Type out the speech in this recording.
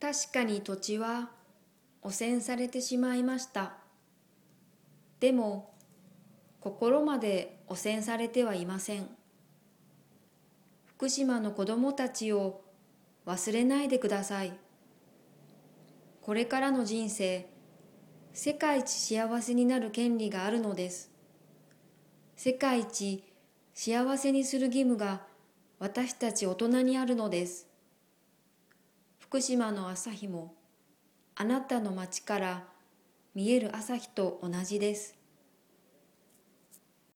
確かに土地は汚染されてしまいました。でも、心まで汚染されてはいません。福島の子供たちを忘れないでください。これからの人生、世界一幸せになる権利があるのです。世界一幸せにする義務が私たち大人にあるのです。福島の朝日もあなたの町から見える朝日と同じです。